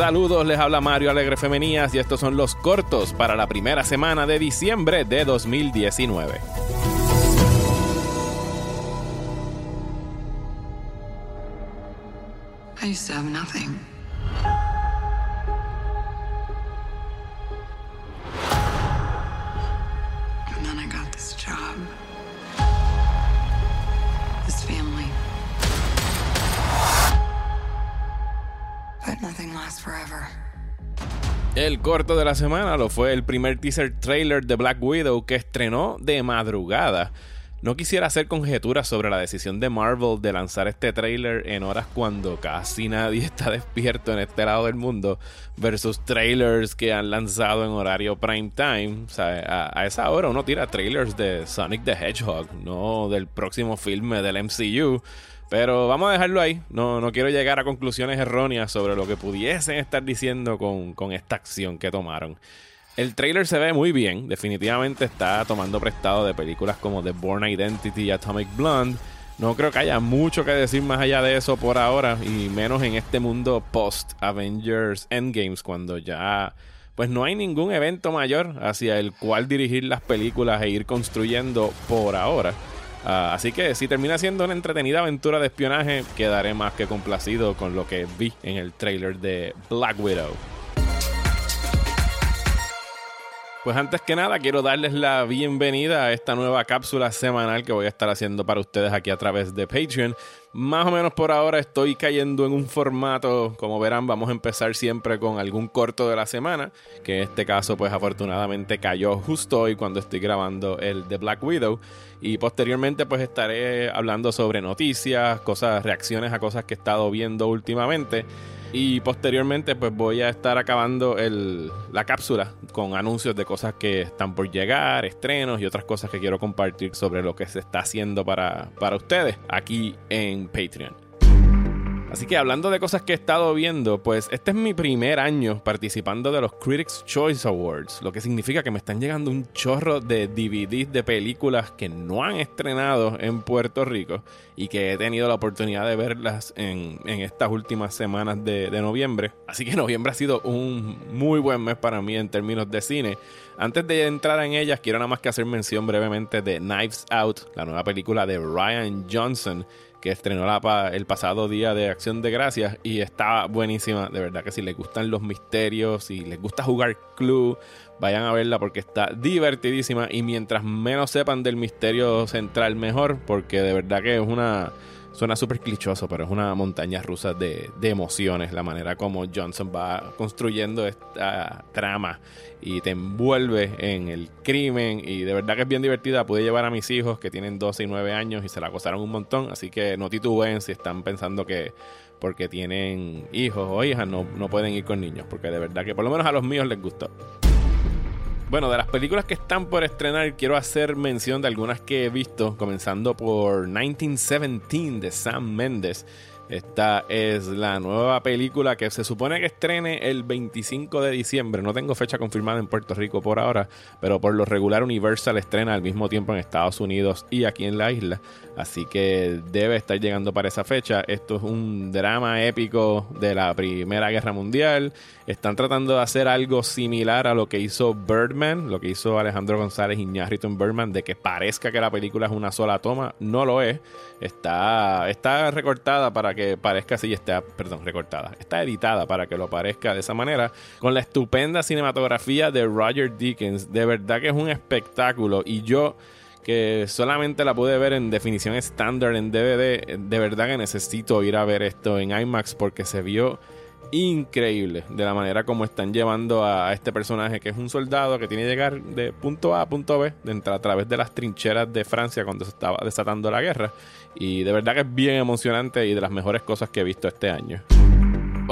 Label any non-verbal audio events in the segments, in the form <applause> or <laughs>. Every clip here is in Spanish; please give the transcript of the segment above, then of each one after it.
Saludos, les habla Mario Alegre Femenías y estos son los cortos para la primera semana de diciembre de 2019. I used to have nothing. El corto de la semana lo fue el primer teaser trailer de Black Widow que estrenó de madrugada no quisiera hacer conjeturas sobre la decisión de Marvel de lanzar este trailer en horas cuando casi nadie <laughs> está despierto en este lado del mundo versus trailers que han lanzado en horario prime time. O sea, a, esa hora uno tira trailers de Sonic the Hedgehog, no del próximo filme del MCU. Pero vamos a dejarlo ahí. No, no quiero llegar a conclusiones erróneas sobre lo que pudiesen estar diciendo con, con esta acción que tomaron. El trailer se ve muy bien, definitivamente está tomando prestado de películas como The Born Identity y Atomic Blonde. No creo que haya mucho que decir más allá de eso por ahora, y menos en este mundo post Avengers Endgames, cuando ya pues no hay ningún evento mayor hacia el cual dirigir las películas e ir construyendo por ahora. Ah, así que si termina siendo una entretenida aventura de espionaje, quedaré más que complacido con lo que vi en el trailer de Black Widow. Pues antes que nada quiero darles la bienvenida a esta nueva cápsula semanal que voy a estar haciendo para ustedes aquí a través de Patreon. Más o menos por ahora estoy cayendo en un formato, como verán, vamos a empezar siempre con algún corto de la semana, que en este caso pues afortunadamente cayó justo hoy cuando estoy grabando el de Black Widow y posteriormente pues estaré hablando sobre noticias, cosas, reacciones a cosas que he estado viendo últimamente. Y posteriormente, pues voy a estar acabando la cápsula con anuncios de cosas que están por llegar, estrenos y otras cosas que quiero compartir sobre lo que se está haciendo para, para ustedes aquí en Patreon. Así que hablando de cosas que he estado viendo, pues este es mi primer año participando de los Critics Choice Awards, lo que significa que me están llegando un chorro de DVDs de películas que no han estrenado en Puerto Rico y que he tenido la oportunidad de verlas en, estas últimas semanas de, de noviembre. Así que noviembre ha sido un muy buen mes para mí en términos de cine. Antes de entrar en ellas, quiero nada más que hacer mención brevemente de Knives Out, la nueva película de Ryan Johnson que estrenó la, el pasado día de Acción de Gracias y está buenísima. De verdad que si les gustan los misterios, si les gusta jugar Clue, vayan a verla porque está divertidísima y mientras menos sepan del misterio central mejor, porque de verdad que es una Suena súper clichoso, pero es una montaña rusa de, emociones. La manera como Johnson va construyendo esta trama y te envuelve en el crimen. Y de verdad que es bien divertida. Pude llevar a mis hijos que tienen 12 y 9 años y se la gozaron un montón. Así que no titubeen si están pensando que porque tienen hijos o hijas no, no pueden ir con niños. Porque de verdad que por lo menos a los míos les gustó. Bueno, de las películas que están por estrenar, quiero hacer mención de algunas que he visto, comenzando por 1917 de Sam Mendes. Esta es la nueva película que se supone que estrene el 25 de diciembre. No tengo fecha confirmada en Puerto Rico por ahora, pero por lo regular Universal estrena al mismo tiempo en Estados Unidos y aquí en la isla. Así que debe estar llegando para esa fecha. Esto es un drama épico de la Primera Guerra Mundial. Están tratando de hacer algo similar a lo que hizo Birdman, lo que hizo Alejandro González Iñárritu en Birdman, de que parezca que la película es una sola toma. No lo es. Está, está recortada para que parezca así. Está, perdón, recortada. Está editada para que lo parezca de esa manera. Con la estupenda cinematografía de Roger Dickens. De verdad que es un espectáculo. Y yo que solamente la pude ver en definición estándar en DVD. De verdad que necesito ir a ver esto en IMAX porque se vio increíble de la manera como están llevando a este personaje que es un soldado que tiene que llegar de punto A a punto B a través de las trincheras de Francia cuando se estaba desatando la guerra y de verdad que es bien emocionante y de las mejores cosas que he visto este año.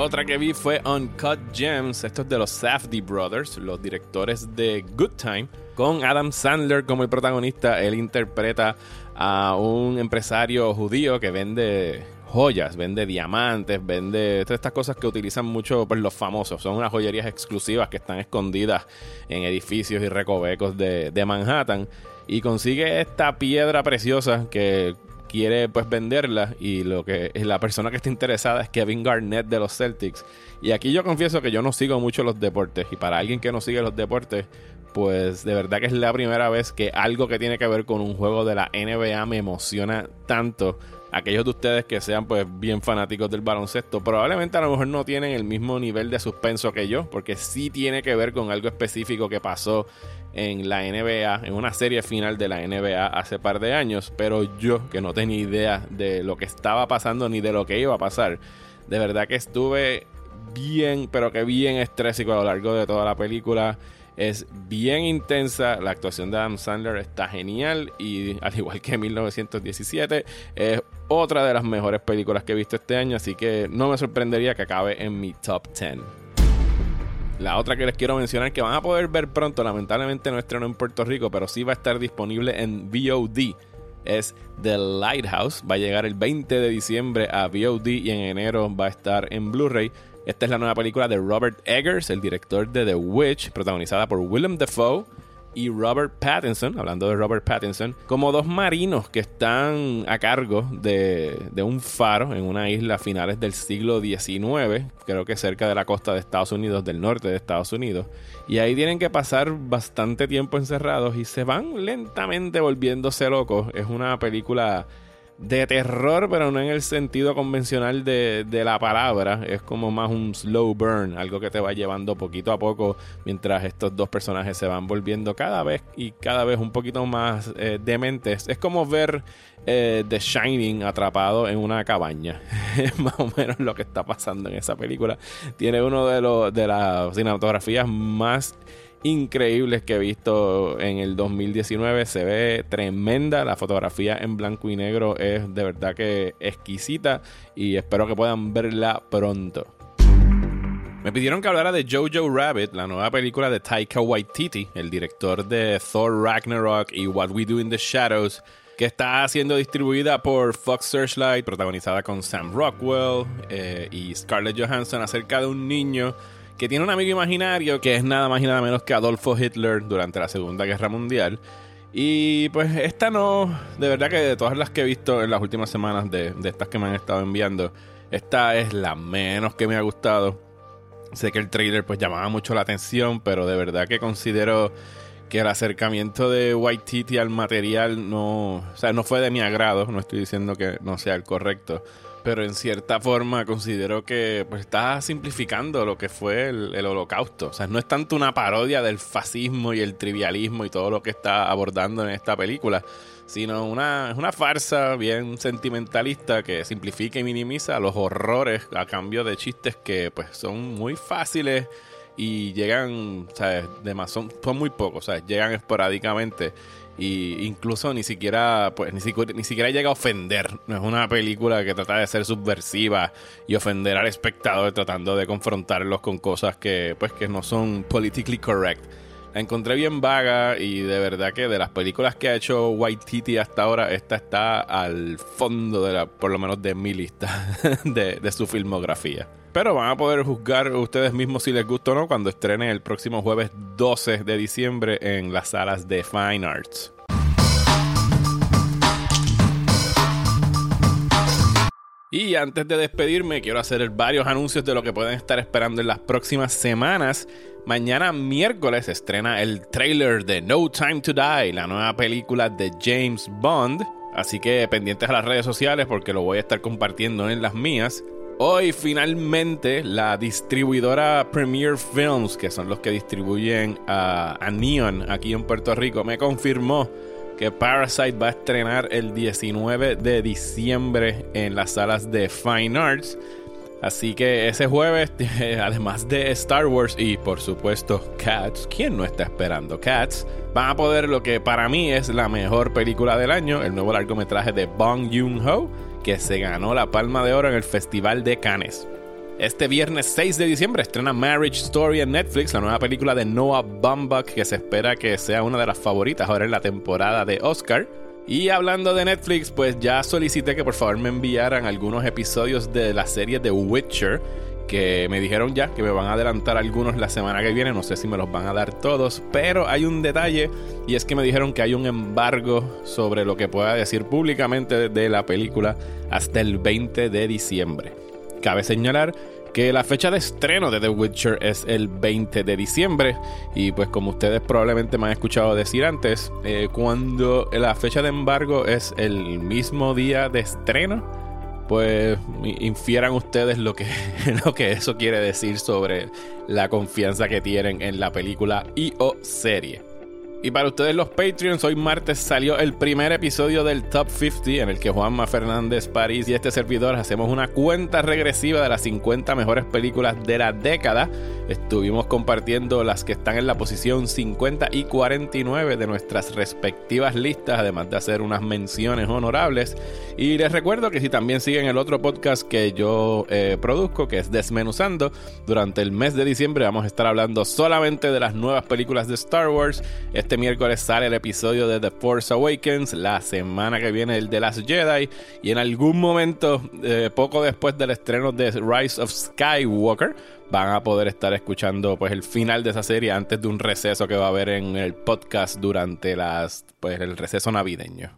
Otra que vi fue Uncut Gems, esto es de los Safdie Brothers, los directores de Good Time, con Adam Sandler como el protagonista. Él interpreta a un empresario judío que vende joyas, vende diamantes, vende todas estas cosas que utilizan mucho pues, los famosos. Son unas joyerías exclusivas que están escondidas en edificios y recovecos de, de Manhattan. Y consigue esta piedra preciosa que quiere pues venderla y lo que la persona que está interesada es Kevin Garnett de los Celtics. Y aquí yo confieso que yo no sigo mucho los deportes y para alguien que no sigue los deportes, pues de verdad que es la primera vez que algo que tiene que ver con un juego de la NBA me emociona tanto. Aquellos de ustedes que sean pues bien fanáticos del baloncesto, probablemente a lo mejor no tienen el mismo nivel de suspenso que yo, porque sí tiene que ver con algo específico que pasó en la NBA, en una serie final de la NBA hace par de años, pero yo que no tenía idea de lo que estaba pasando ni de lo que iba a pasar, de verdad que estuve bien, pero que bien estrésico a lo largo de toda la película. Es bien intensa, la actuación de Adam Sandler está genial y al igual que 1917 es otra de las mejores películas que he visto este año, así que no me sorprendería que acabe en mi top 10. La otra que les quiero mencionar que van a poder ver pronto, lamentablemente no estreno en Puerto Rico, pero sí va a estar disponible en VOD. Es The Lighthouse. Va a llegar el 20 de diciembre a VOD y en enero va a estar en Blu-ray. Esta es la nueva película de Robert Eggers, el director de The Witch, protagonizada por Willem Dafoe y Robert Pattinson, hablando de Robert Pattinson, como dos marinos que están a cargo de, un faro en una isla a finales del siglo XIX, creo que cerca de la costa de Estados Unidos, del norte de Estados Unidos. Y ahí tienen que pasar bastante tiempo encerrados y se van lentamente volviéndose locos. Es una película de terror, pero no en el sentido convencional de, la palabra. Es como más un slow burn, algo que te va llevando poquito a poco mientras estos dos personajes se van volviendo cada vez y cada vez un poquito más eh, dementes. Es como ver eh, The Shining atrapado en una cabaña. <laughs> es más o menos lo que está pasando en esa película. Tiene uno de, los de las cinematografías más increíbles que he visto en el 2019. Se ve tremenda. La fotografía en blanco y negro es de verdad que exquisita y espero que puedan verla pronto. Me pidieron que hablara de Jojo Rabbit, la nueva película de Taika Waititi, el director de Thor Ragnarok y What We Do in the Shadows, que está siendo distribuida por Fox Searchlight, protagonizada con Sam Rockwell eh, y Scarlett Johansson acerca de un niño que tiene un amigo imaginario que es nada más y nada menos que Adolfo Hitler durante la Segunda Guerra Mundial. Y pues esta no, de verdad que de todas las que he visto en las últimas semanas, de, estas que me han estado enviando, esta es la menos que me ha gustado. Sé que el trailer pues llamaba mucho la atención, pero de verdad que considero que el acercamiento de White Titty al material no, o sea, no fue de mi agrado, no estoy diciendo que no sea el correcto pero en cierta forma considero que pues, está simplificando lo que fue el, holocausto. O sea, no es tanto una parodia del fascismo y el trivialismo y todo lo que está abordando en esta película, sino una, una farsa bien sentimentalista que simplifica y minimiza los horrores a cambio de chistes que pues son muy fáciles y llegan, ¿sabes? De más, son, son muy pocos, ¿sabes? Llegan esporádicamente y incluso ni siquiera pues ni siquiera, ni siquiera llega a ofender. No es una película que trata de ser subversiva y ofender al espectador tratando de confrontarlos con cosas que pues que no son politically correct. La encontré bien vaga y de verdad que de las películas que ha hecho White Titty hasta ahora esta está al fondo de la por lo menos de mi lista <laughs> de, de su filmografía. Pero van a poder juzgar ustedes mismos si les gusta o no cuando estrenen el próximo jueves 12 de diciembre en las salas de Fine Arts. Y antes de despedirme, quiero hacer varios anuncios de lo que pueden estar esperando en las próximas semanas. Mañana miércoles estrena el trailer de No Time to Die, la nueva película de James Bond. Así que pendientes a las redes sociales porque lo voy a estar compartiendo en las mías. Hoy finalmente la distribuidora Premier Films, que son los que distribuyen a, Neon aquí en Puerto Rico, me confirmó que Parasite va a estrenar el 19 de diciembre en las salas de Fine Arts. Así que ese jueves, <laughs> además de Star Wars y por supuesto Cats, ¿quién no está esperando Cats? Van a poder lo que para mí es la mejor película del año, el nuevo largometraje de Bong Joon-ho que se ganó la Palma de Oro en el Festival de Cannes. Este viernes 6 de diciembre estrena Marriage Story en Netflix, la nueva película de Noah Baumbach que se espera que sea una de las favoritas ahora en la temporada de Oscar. Y hablando de Netflix, pues ya solicité que por favor me enviaran algunos episodios de la serie The Witcher que me dijeron ya que me van a adelantar algunos la semana que viene, no sé si me los van a dar todos, pero hay un detalle y es que me dijeron que hay un embargo sobre lo que pueda decir públicamente de la película hasta el 20 de diciembre. Cabe señalar que la fecha de estreno de The Witcher es el 20 de diciembre y pues como ustedes probablemente me han escuchado decir antes, eh, cuando la fecha de embargo es el mismo día de estreno, pues infieran ustedes lo que, <laughs> lo que eso quiere decir sobre la confianza que tienen en la película y o serie. Y para ustedes los Patreons, hoy martes salió el primer episodio del Top 50 en el que Juanma Fernández París y este servidor hacemos una cuenta regresiva de las 50 mejores películas de la década. Estuvimos compartiendo las que están en la posición 50 y 49 de nuestras respectivas listas, además de hacer unas menciones honorables. Y les recuerdo que si también siguen el otro podcast que yo eh, produzco, que es Desmenuzando, durante el mes de diciembre vamos a estar hablando solamente de las nuevas películas de Star Wars. Este miércoles sale el episodio de The Force Awakens, la semana que viene el de Last Jedi y en algún momento, eh, poco después del estreno de Rise of Skywalker, van a poder estar escuchando pues el final de esa serie antes de un receso que va a haber en el podcast durante las pues el receso navideño.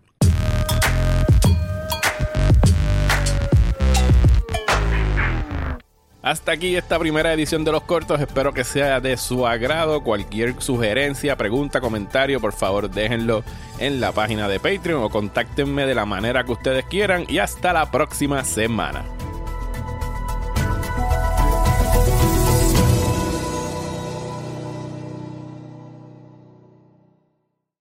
Hasta aquí esta primera edición de los cortos, espero que sea de su agrado. Cualquier sugerencia, pregunta, comentario, por favor déjenlo en la página de Patreon o contáctenme de la manera que ustedes quieran y hasta la próxima semana.